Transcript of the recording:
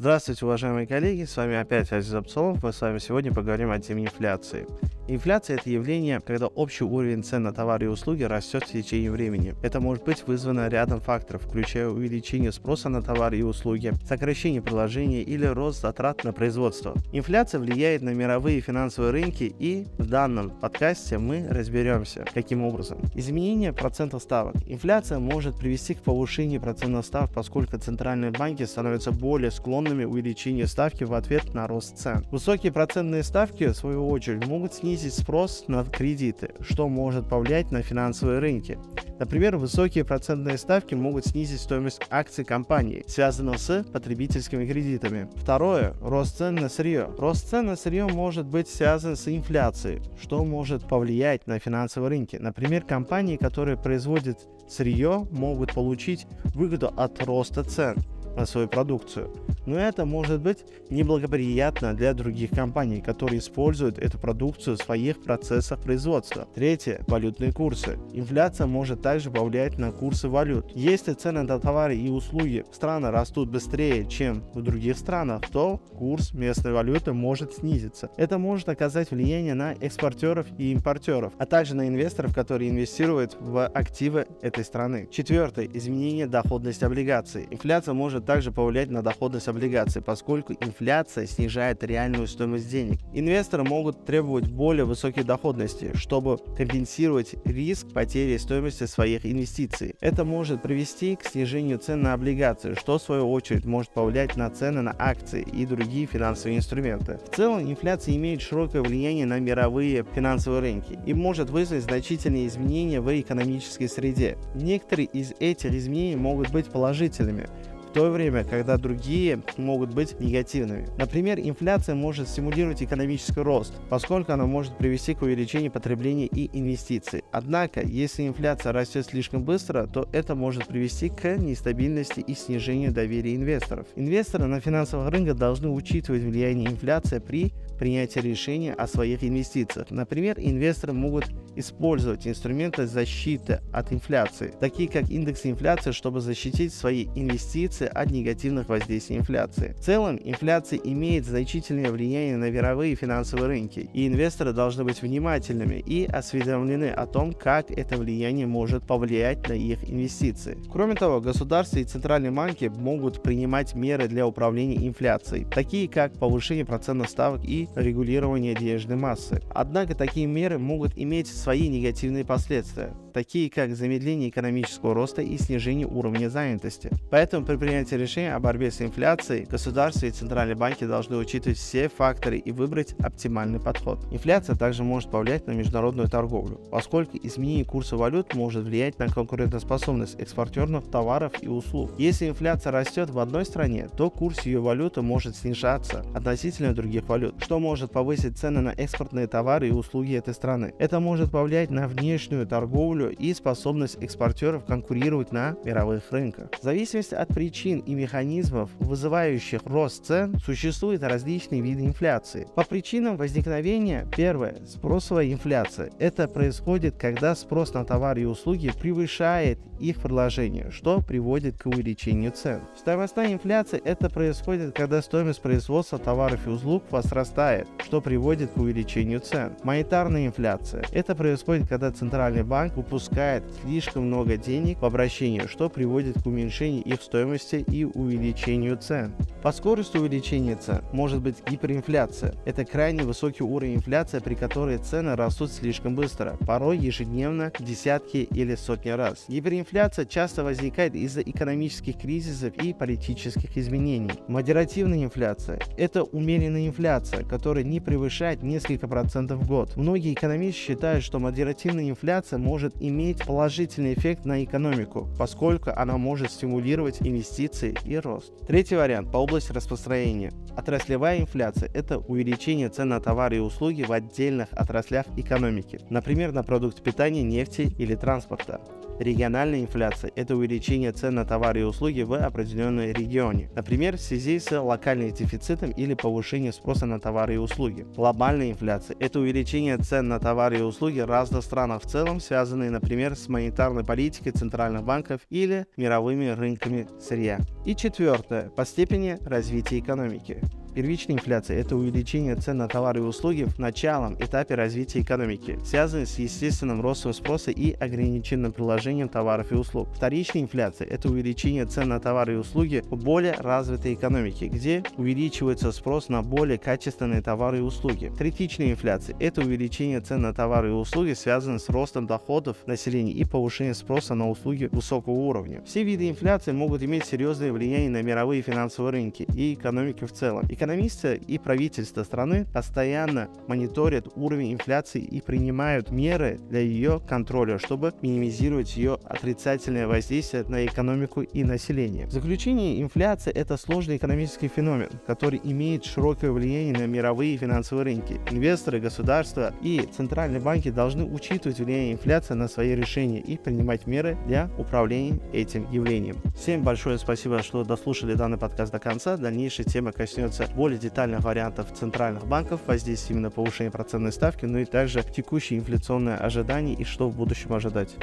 Здравствуйте, уважаемые коллеги, с вами опять Азиз Абсолов. Мы с вами сегодня поговорим о теме инфляции. Инфляция – это явление, когда общий уровень цен на товары и услуги растет в течение времени. Это может быть вызвано рядом факторов, включая увеличение спроса на товары и услуги, сокращение предложения или рост затрат на производство. Инфляция влияет на мировые финансовые рынки и в данном подкасте мы разберемся, каким образом. Изменение процентов ставок. Инфляция может привести к повышению процентов ставок, поскольку центральные банки становятся более склонными увеличению ставки в ответ на рост цен. Высокие процентные ставки, в свою очередь, могут снизить снизить спрос на кредиты, что может повлиять на финансовые рынки. Например, высокие процентные ставки могут снизить стоимость акций компании, связанных с потребительскими кредитами. Второе. Рост цен на сырье. Рост цен на сырье может быть связан с инфляцией, что может повлиять на финансовые рынки. Например, компании, которые производят сырье, могут получить выгоду от роста цен на свою продукцию. Но это может быть неблагоприятно для других компаний, которые используют эту продукцию в своих процессах производства. Третье. Валютные курсы. Инфляция может также повлиять на курсы валют. Если цены на товары и услуги в странах растут быстрее, чем в других странах, то курс местной валюты может снизиться. Это может оказать влияние на экспортеров и импортеров, а также на инвесторов, которые инвестируют в активы этой страны. Четвертое. Изменение доходности облигаций. Инфляция может также повлиять на доходность облигаций, поскольку инфляция снижает реальную стоимость денег. Инвесторы могут требовать более высокой доходности, чтобы компенсировать риск потери стоимости своих инвестиций. Это может привести к снижению цен на облигации, что в свою очередь может повлиять на цены на акции и другие финансовые инструменты. В целом, инфляция имеет широкое влияние на мировые финансовые рынки и может вызвать значительные изменения в экономической среде. Некоторые из этих изменений могут быть положительными, в то время, когда другие могут быть негативными. Например, инфляция может стимулировать экономический рост, поскольку она может привести к увеличению потребления и инвестиций. Однако, если инфляция растет слишком быстро, то это может привести к нестабильности и снижению доверия инвесторов. Инвесторы на финансовых рынках должны учитывать влияние инфляции при принятия решения о своих инвестициях. Например, инвесторы могут использовать инструменты защиты от инфляции, такие как индекс инфляции, чтобы защитить свои инвестиции от негативных воздействий инфляции. В целом, инфляция имеет значительное влияние на мировые финансовые рынки, и инвесторы должны быть внимательными и осведомлены о том, как это влияние может повлиять на их инвестиции. Кроме того, государства и центральные банки могут принимать меры для управления инфляцией, такие как повышение процентных ставок и регулирования денежной массы. Однако такие меры могут иметь негативные последствия, такие как замедление экономического роста и снижение уровня занятости. Поэтому при принятии решения о борьбе с инфляцией государства и центральные банки должны учитывать все факторы и выбрать оптимальный подход. Инфляция также может повлиять на международную торговлю, поскольку изменение курса валют может влиять на конкурентоспособность экспортерных товаров и услуг. Если инфляция растет в одной стране, то курс ее валюты может снижаться относительно других валют, что может повысить цены на экспортные товары и услуги этой страны. Это может повлиять на внешнюю торговлю и способность экспортеров конкурировать на мировых рынках. В зависимости от причин и механизмов, вызывающих рост цен, существуют различные виды инфляции. По причинам возникновения, первое, спросовая инфляция. Это происходит, когда спрос на товары и услуги превышает их предложение, что приводит к увеличению цен. Стоимостная инфляция это происходит, когда стоимость производства товаров и услуг возрастает что приводит к увеличению цен. Монетарная инфляция. Это происходит, когда центральный банк выпускает слишком много денег в обращении, что приводит к уменьшению их стоимости и увеличению цен. По скорости увеличения цен может быть гиперинфляция. Это крайне высокий уровень инфляции, при которой цены растут слишком быстро, порой ежедневно десятки или сотни раз. Гиперинфляция часто возникает из-за экономических кризисов и политических изменений. Модеративная инфляция – это умеренная инфляция, которая не превышает несколько процентов в год. Многие экономисты считают, что модеративная инфляция может иметь положительный эффект на экономику, поскольку она может стимулировать инвестиции и рост. Третий вариант по области распространения. Отраслевая инфляция – это увеличение цен на товары и услуги в отдельных отраслях экономики, например, на продукты питания, нефти или транспорта. Региональная инфляция – это увеличение цен на товары и услуги в определенной регионе, например, в связи с локальным дефицитом или повышением спроса на товары и услуги. Глобальная инфляция – это увеличение цен на товары и услуги разных странах в целом, связанные, например, с монетарной политикой центральных банков или мировыми рынками сырья. И четвертое – по степени развития экономики. Первичная инфляция – это увеличение цен на товары и услуги в началом этапе развития экономики, связанный с естественным ростом спроса и ограниченным приложением товаров и услуг. Вторичная инфляция – это увеличение цен на товары и услуги в более развитой экономике, где увеличивается спрос на более качественные товары и услуги. Третичная инфляция – это увеличение цен на товары и услуги, связанные с ростом доходов населения и повышением спроса на услуги высокого уровня. Все виды инфляции могут иметь серьезное влияние на мировые финансовые рынки и экономику в целом. Экономисты и правительство страны постоянно мониторят уровень инфляции и принимают меры для ее контроля, чтобы минимизировать ее отрицательное воздействие на экономику и население. В заключение, инфляция – это сложный экономический феномен, который имеет широкое влияние на мировые финансовые рынки. Инвесторы, государства и центральные банки должны учитывать влияние инфляции на свои решения и принимать меры для управления этим явлением. Всем большое спасибо, что дослушали данный подкаст до конца. Дальнейшая тема коснется более детальных вариантов центральных банков, воздействие именно повышения процентной ставки, но и также текущие инфляционные ожидания и что в будущем ожидать.